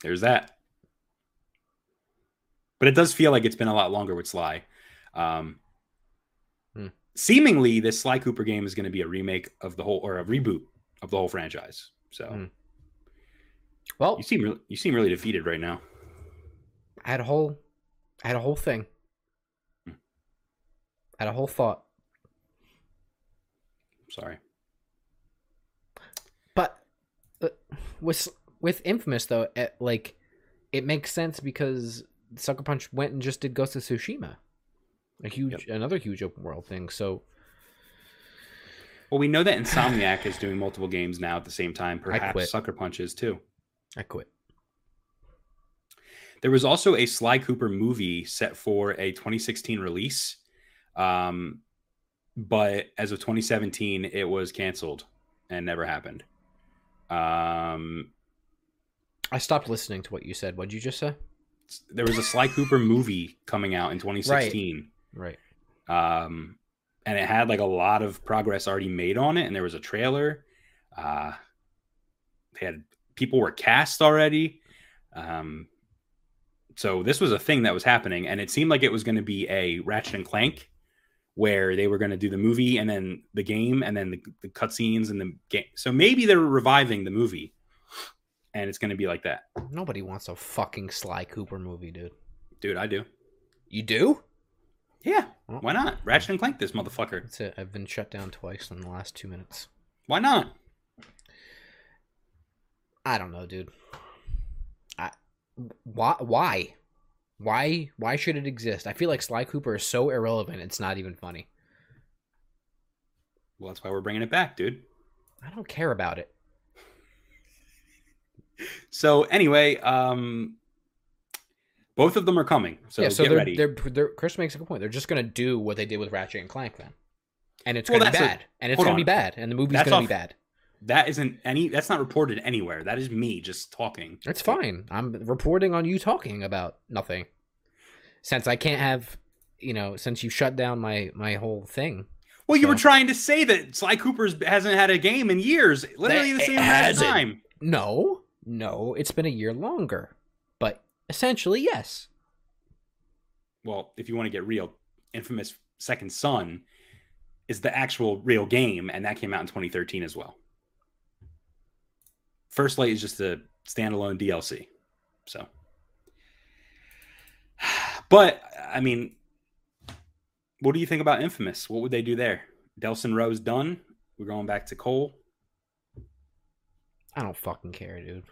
S2: there's that. But it does feel like it's been a lot longer with Sly. Um,
S1: Hmm.
S2: Seemingly, this Sly Cooper game is going to be a remake of the whole or a reboot of the whole franchise. So
S1: Hmm. Well,
S2: you seem really, you seem really defeated right now.
S1: I had a whole, I had a whole thing.
S2: Hmm.
S1: I had a whole thought,
S2: Sorry.
S1: but uh, with with Infamous though, it, like it makes sense because Sucker Punch went and just did Ghost of Tsushima, a huge, another huge open world thing. So
S2: Well, we know that Insomniac is doing multiple games now at the same time. Perhaps Sucker Punch is too.
S1: I quit.
S2: There was also a Sly Cooper movie set for a 2016 release. Um, but as of 2017, it was canceled and never happened. Um,
S1: I stopped listening to what you said. What'd you just say?
S2: there was a Sly Cooper movie coming out in 2016.
S1: Right.
S2: Um, and it had like a lot of progress already made on it, and there was a trailer. Uh, they had people were cast already. Um, so this was a thing that was happening, and it seemed like it was going to be a Ratchet and Clank, where they were going to do the movie and then the game and then the, the cutscenes and the game. So maybe they're reviving the movie, and it's going to be like that,
S1: Nobody wants a fucking Sly Cooper movie, dude.
S2: dude. I do.
S1: You do?
S2: Yeah,
S1: Well,
S2: why not? Ratchet and Clank this motherfucker.
S1: That's it. I've been shut down twice in the last two minutes.
S2: Why not?
S1: I don't know, dude. I why why why why should it exist? I feel like Sly Cooper is so irrelevant. It's not even funny.
S2: Well, that's why we're bringing it back, dude.
S1: I don't care about it.
S2: So anyway, um, both of them are coming. So,
S1: yeah, so they're,
S2: ready.
S1: they're they're Chris makes a good point. They're just gonna do what they did with Ratchet and Clank then, and it's
S2: Well,
S1: gonna be
S2: that's a-
S1: bad, and it's gonna be bad, and the movie's
S2: That's
S1: gonna be bad.
S2: That isn't any. That's not reported anywhere. That is me just talking.
S1: It's fine. I'm reporting on you talking about nothing. Since I can't have, you know, since you shut down my my whole thing.
S2: Well, you were trying to say that Sly Cooper's hasn't had a game in years. Literally
S1: That-
S2: the same amount of time.
S1: No, no, it's been a year longer, but essentially yes.
S2: Well, if you want to get real, Infamous Second Son is the actual real game, and that came out in 2013 as well. First Light is just a standalone DLC. So, but I mean, what do you think about Infamous? What would they do there? Delsin Rowe's done. We're going back to Cole.
S1: I don't fucking care, dude.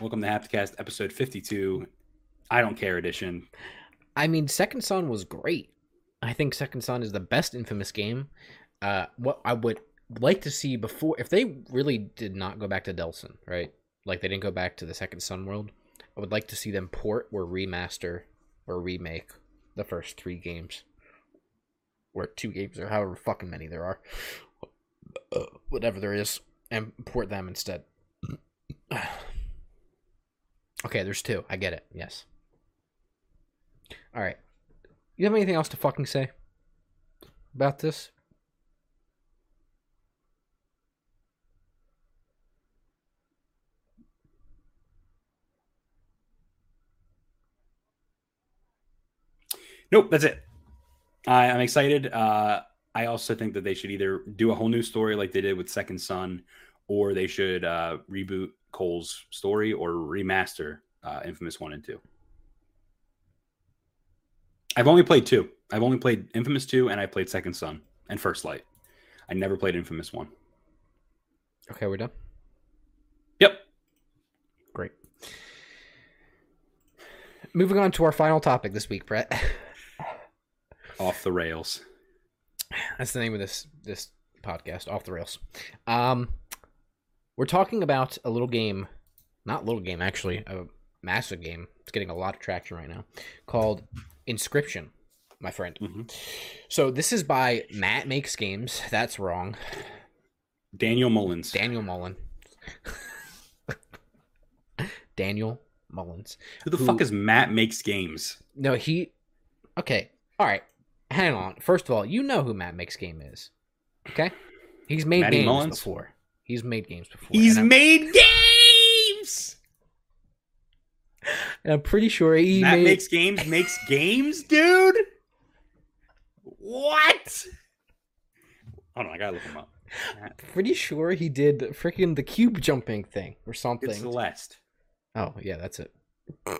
S2: Welcome to Hapcast episode 52. I don't care edition.
S1: I mean, Second Son was great. I think Second Son is the best Infamous game. Uh, what I would like to see before, if they really did not go back to Delsin, right? Like they didn't go back to the Second Son world. I would like to see them port or remaster or remake the first three games, or two games, or however fucking many there are, uh, whatever there is, and port them instead. okay, there's two. I get it. Yes. All right. You have anything else to fucking say about this?
S2: Nope, that's it. I, I'm excited. Uh, I also think that they should either do a whole new story like they did with Second Son, or they should uh, reboot Cole's story or remaster uh, Infamous One and Two. I've only played two. I've only played Infamous Two, and I played Second Son and First Light. I never played Infamous One.
S1: Okay, we're done.
S2: Yep.
S1: Great. moving on to our final topic this week, Bret.
S2: Off the rails.
S1: That's the name of this this podcast, Off the Rails. Um, we're talking about a little game, not little game actually, a massive game. It's getting a lot of traction right now, called Inscryption, my friend.
S2: Mhm.
S1: So this is by Matt Makes Games. That's wrong.
S2: Daniel Mullins.
S1: Daniel Mullen. Daniel Mullins.
S2: Who the
S1: who-
S2: fuck is Matt Makes Games?
S1: No, he. Okay, all right. Hang on. First of all, you know who Matt Makes Game is. Okay, he's made
S2: Matty
S1: games
S2: Mullins?
S1: before. He's made games before.
S2: He's made games.
S1: and I'm pretty sure he
S2: Matt
S1: made.
S2: makes games. Makes games, dude. What? Hold on, I gotta look him up. Matt-
S1: Pretty sure he did freaking the cube jumping thing or something.
S2: It's Celeste
S1: oh yeah, that's it.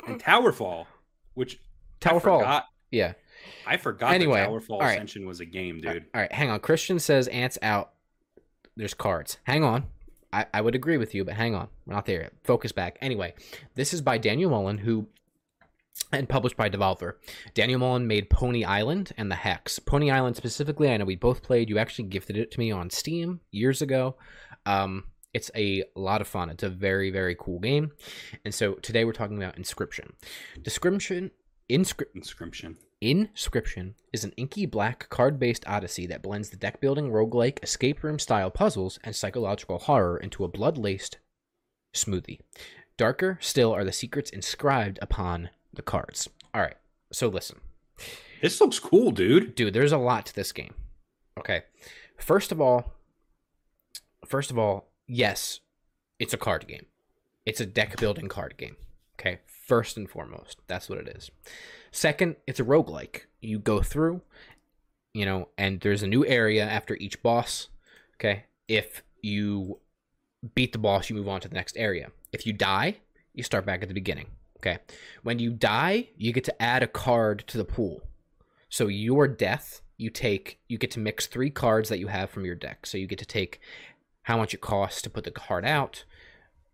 S2: and Towerfall, which
S1: Tower
S2: I
S1: Fall.
S2: forgot.
S1: Yeah.
S2: I forgot
S1: Anyway,
S2: that Towerfall
S1: all right.
S2: Ascension was a game, dude.
S1: All right, hang on. Christian says ants out. There's cards. Hang on. I, I would agree with you, but hang on. We're not there yet. Focus back. Anyway, this is by Daniel Mullen, who and published by Devolver. Daniel Mullen made Pony Island and the Hex. Pony Island specifically, I know we both played. You actually gifted it to me on Steam years ago. Um, it's a lot of fun. It's a very, very cool game. And so today we're talking about Inscryption. Description Inscri-
S2: Inscryption.
S1: Inscryption is an inky black card based odyssey that blends the deck building, roguelike, escape room style puzzles, and psychological horror into a blood laced smoothie. Darker still are the secrets inscribed upon the cards. All right, so listen.
S2: This looks cool, dude.
S1: Dude, there's a lot to this game. Okay. First of all, first of all, yes, it's a card game. It's a deck building card game. Okay. First and foremost, that's what it is. Second, it's a roguelike. You go through, you know, and there's a new area after each boss. Okay. If you beat the boss, you move on to the next area. If you die, you start back at the beginning. Okay. When you die, you get to add a card to the pool. So your death, you take you get to mix three cards that you have from your deck. So you get to take how much it costs to put the card out,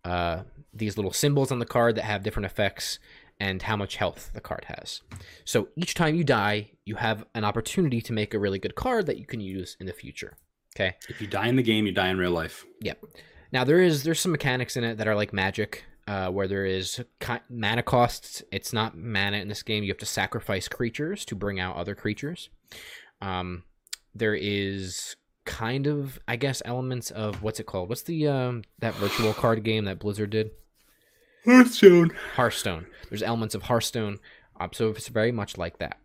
S1: uh, these little symbols on the card that have different effects, and how much health the card has. So each time you die, you have an opportunity to make a really good card that you can use in the future. Okay.
S2: If you die in the game, you die in real life.
S1: Yep. Now there is there's some mechanics in it that are like magic, uh, where there is ki- mana costs. It's not mana in this game. You have to sacrifice creatures to bring out other creatures. Um, there is kind of I guess elements of what's it called? What's the um that virtual card game that Blizzard did?
S2: Hearthstone.
S1: Hearthstone. There's elements of Hearthstone, um, so it's very much like that.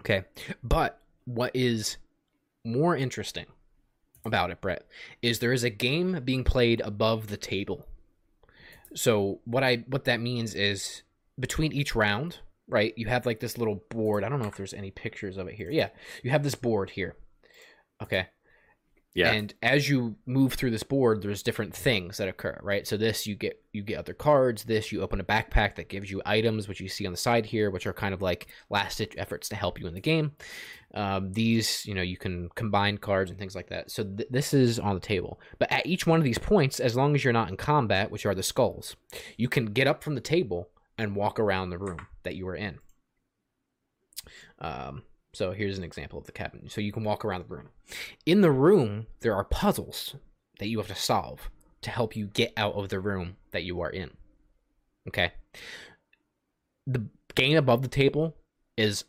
S1: Okay, but what is more interesting about it, Bret, is there is a game being played above the table. So what I what that means is between each round, right? You have like this little board. I don't know if there's any pictures of it here. Yeah, you have this board here. Okay,
S2: Yeah.
S1: and as you move through this board there's different things that occur right? So this you get you get other cards. This you open a backpack that gives you items which you see on the side here which are kind of like last ditch efforts to help you in the game. Um, these you know you can combine cards and things like that. So th- this is on the table. But at each one of these points as long as you're not in combat which are the skulls you can get up from the table and walk around the room that you were in. Um, so here's an example of the cabin so you can walk around the room. In the room there are puzzles that you have to solve to help you get out of the room that you are in. Okay? The game above the table is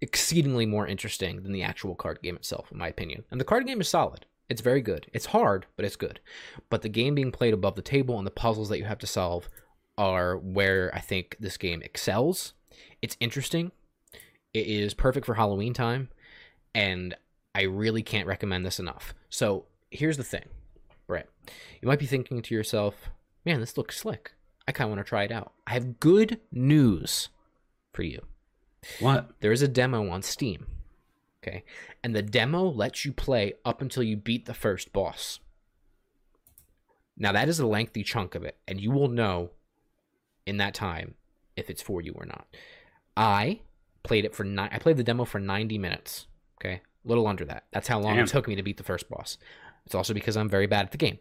S1: exceedingly more interesting than the actual card game itself in my opinion. And the card game is solid. It's very good. It's hard but it's good. But the game being played above the table and the puzzles that you have to solve are where i think this game excels. It's interesting it is perfect for halloween time and I really can't recommend this enough. So here's the thing, Bret. You might be thinking to yourself, man, this looks slick. I kind of want to try it out. I have good news for you.
S2: what?
S1: There is a demo on Steam. Okay. And the demo lets you play up until you beat the first boss. Now, that is a lengthy chunk of it, and you will know in that time if it's for you or not. I played it for nine. I played the demo for 90 minutes. Okay. A little under that. That's how long
S2: Damn.
S1: it took me to beat the first boss. It's also because I'm very bad at the game.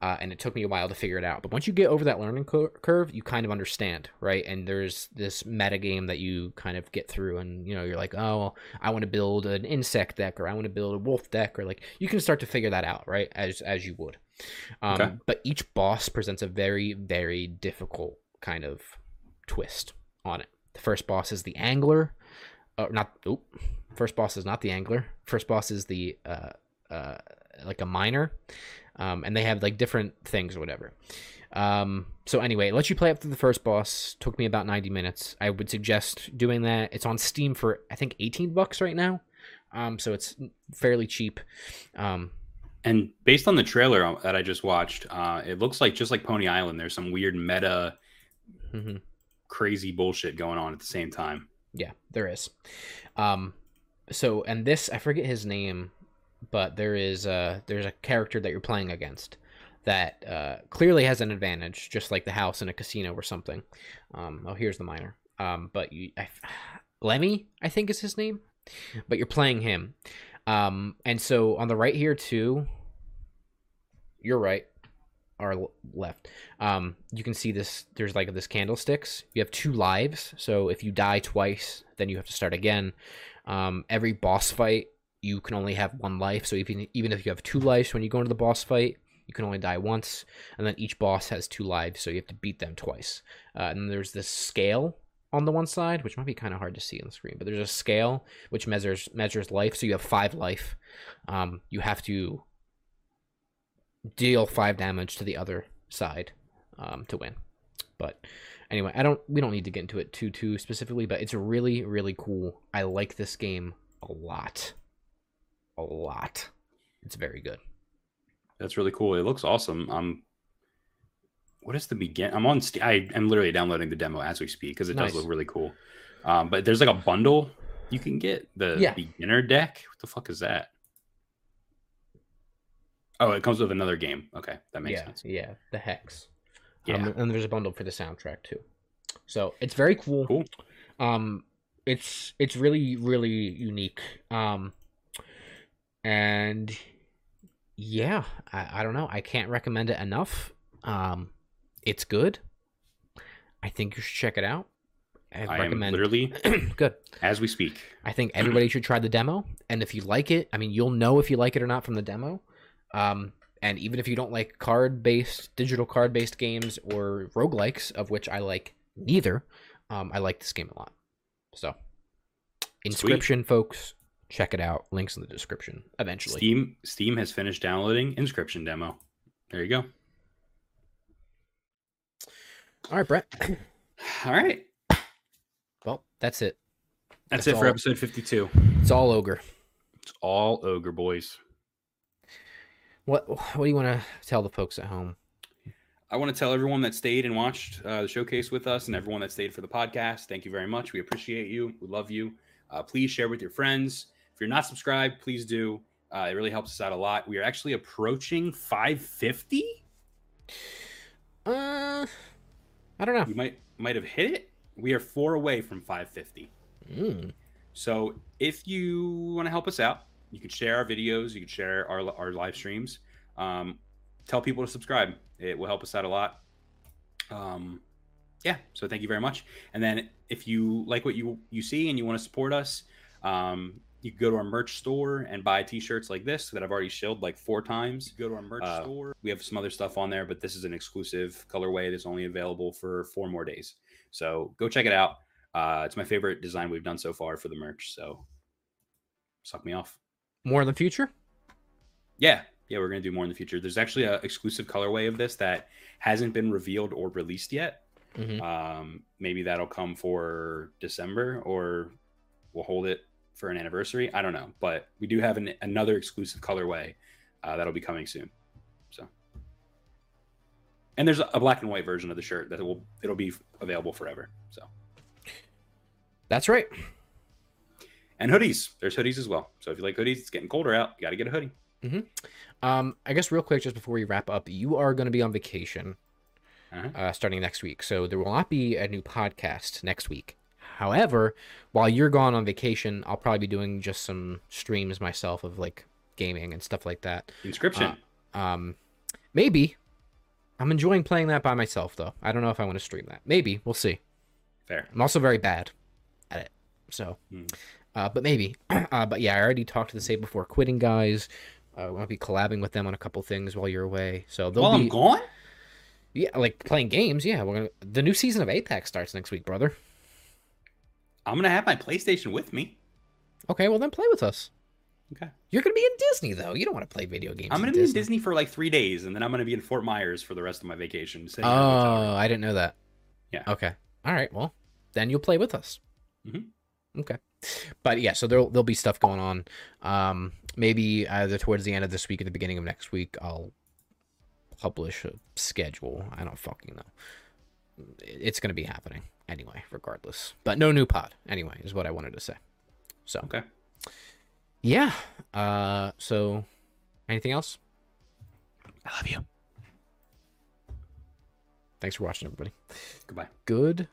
S1: Uh, and it took me a while to figure it out. But once you get over that learning cur- curve, you kind of understand, right? And there's this meta game that you kind of get through, and you know, you're like, oh, I want to build an insect deck, or I want to build a wolf deck, or like you can start to figure that out, right? As as you would. Um,
S2: Okay.
S1: But each boss presents a very very difficult kind of twist on it. The first boss is the angler, uh, not. Oop, first boss is not the angler. First boss is the uh, uh, like a miner, um, and they have like different things or whatever. Um, so anyway, it lets you play up to the first boss. Took me about ninety minutes. I would suggest doing that. It's on Steam for I think eighteen bucks right now, um, so it's fairly cheap. Um,
S2: And based on the trailer that I just watched, uh, it looks like just like Pony Island, there's some weird meta,
S1: mhm.
S2: crazy bullshit going on at the same time.
S1: Yeah, there is. Um, so and this I forget his name, but there is uh there's a character that you're playing against that uh, clearly has an advantage, just like the house in a casino or something. Um, oh, here's the miner. Um, but you, I, Lemmy, I think is his name. But you're playing him, um, and so on the right here too. You're right, l- left. Um, you can see this. There's like this candlesticks. You have two lives, so if you die twice, then you have to start again. Um, every boss fight, you can only have one life. So even even if you have two lives when you go into the boss fight, you can only die once. And then each boss has two lives, so you have to beat them twice. Uh, and there's this scale on the one side, which might be kind of hard to see on the screen, but there's a scale which measures measures life. So you have five life. Um, you have to deal five damage to the other side um, to win. But anyway, I don't. We don't need to get into it too too specifically, but it's really really cool. I like this game a lot, a lot. It's very good.
S2: That's really cool. It looks awesome. Um, what is the begin? I'm on. St- I am literally downloading the demo as we speak because it
S1: Nice.
S2: does look really cool. Um, but there's like a bundle you can get the
S1: Yeah.
S2: beginner deck. What the fuck is that? Oh, it comes with another game. Okay, that makes
S1: yeah,
S2: sense.
S1: yeah. The hex.
S2: Yeah.
S1: Um, and there's a bundle for the soundtrack too. So it's very cool.
S2: Cool.
S1: Um, it's it's really really unique. Um, and yeah, I, I don't know. I can't recommend it enough. Um, it's good. I think you should check it out. I
S2: I
S1: recommend.
S2: literally
S1: good.
S2: as we speak.
S1: I think everybody should try the demo, and if you like it, I mean, you'll know if you like it or not from the demo. Um, and even if you don't like card-based, digital card-based games or roguelikes, of which I like neither, um, I like this game a lot. So, Inscryption, folks, check it out. Links in the description. Eventually,
S2: Steam Steam has finished downloading Inscryption demo. There you go.
S1: all right, Bret.
S2: All right,
S1: Well, that's it.
S2: that's,
S1: That's
S2: it for episode 52.
S1: It's all ogre.
S2: It's all ogre boys.
S1: What What do you want to tell the folks at home?
S2: I want to tell everyone that stayed and watched uh, the showcase with us, and everyone that stayed for the podcast. Thank you very much. We appreciate you. We love you. Uh, please share with your friends. If you're not subscribed, please do. Uh, it really helps us out a lot. We are actually approaching 550.
S1: Uh, I don't know.
S2: We might might have hit it. We are four away from 550.
S1: Mm.
S2: So if you want to help us out, you can share our videos, you can share our, our live streams. Um, tell people to subscribe. It will help us out a lot. Um, yeah, so thank you very much. And then if you like what you you see and you want to support us, um, you can go to our merch store and buy t-shirts like this that I've already shilled like four times. Go to our merch
S1: Uh,
S2: store. We have some other stuff on there, but this is an exclusive colorway that's only available for four more days. So go check it out. Uh, it's my favorite design we've done so far for the merch. So suck me off.
S1: More in the future.
S2: Yeah, yeah, we're gonna do more in the future. There's actually a exclusive colorway of this that hasn't been revealed or released yet.
S1: Mhm.
S2: Um, maybe that'll come for December, or we'll hold it for an anniversary. I don't know, but we do have an, another exclusive colorway uh, that'll be coming soon. So, and there's a black and white version of the shirt that will it'll be available forever. So,
S1: That's right.
S2: And hoodies. There's hoodies as well. So if you like hoodies, it's getting colder out. You got to get a hoodie.
S1: Um, I guess real quick, just before we wrap up, you are going to be on vacation
S2: Uh-huh.
S1: uh, starting next week, so there will not be a new podcast next week. However, while you're gone on vacation, I'll probably be doing just some streams myself of like gaming and stuff like that.
S2: Inscryption.
S1: Um, maybe I'm enjoying playing that by myself though. I don't know if I want to stream that. Maybe we'll see.
S2: Fair.
S1: I'm also very bad at it, so.
S2: Hmm.
S1: Uh, but maybe. uh, but yeah, I already talked to the Say Before Quitting guys. Uh, I'll be collabing with them on a couple things while you're away. So they'll
S2: While
S1: be
S2: I'm gone.
S1: yeah, like playing games. Yeah, we're gonna. The new season of Apex starts next week, brother.
S2: I'm gonna have my PlayStation with me.
S1: Okay, well then play with us.
S2: Okay.
S1: You're gonna be in Disney though. You don't want to play video games.
S2: I'm gonna
S1: in
S2: be in
S1: Disney.
S2: Disney for like three days, and then I'm gonna be in Fort Myers for the rest of my vacation.
S1: Oh,
S2: in a hotel room.
S1: I didn't know that.
S2: Yeah.
S1: Okay. All right. Well, then you'll play with us.
S2: Mhm.
S1: Okay. But yeah, so there'll there'll be stuff going on. Um, maybe either towards the end of this week or the beginning of next week, I'll publish a schedule. I don't fucking know. It's gonna be happening anyway, regardless. But no new pod anyway is what I wanted to say. So
S2: Okay.
S1: yeah. Uh, so anything else?
S3: I love you.
S1: Thanks for watching, everybody.
S2: Goodbye.
S1: Good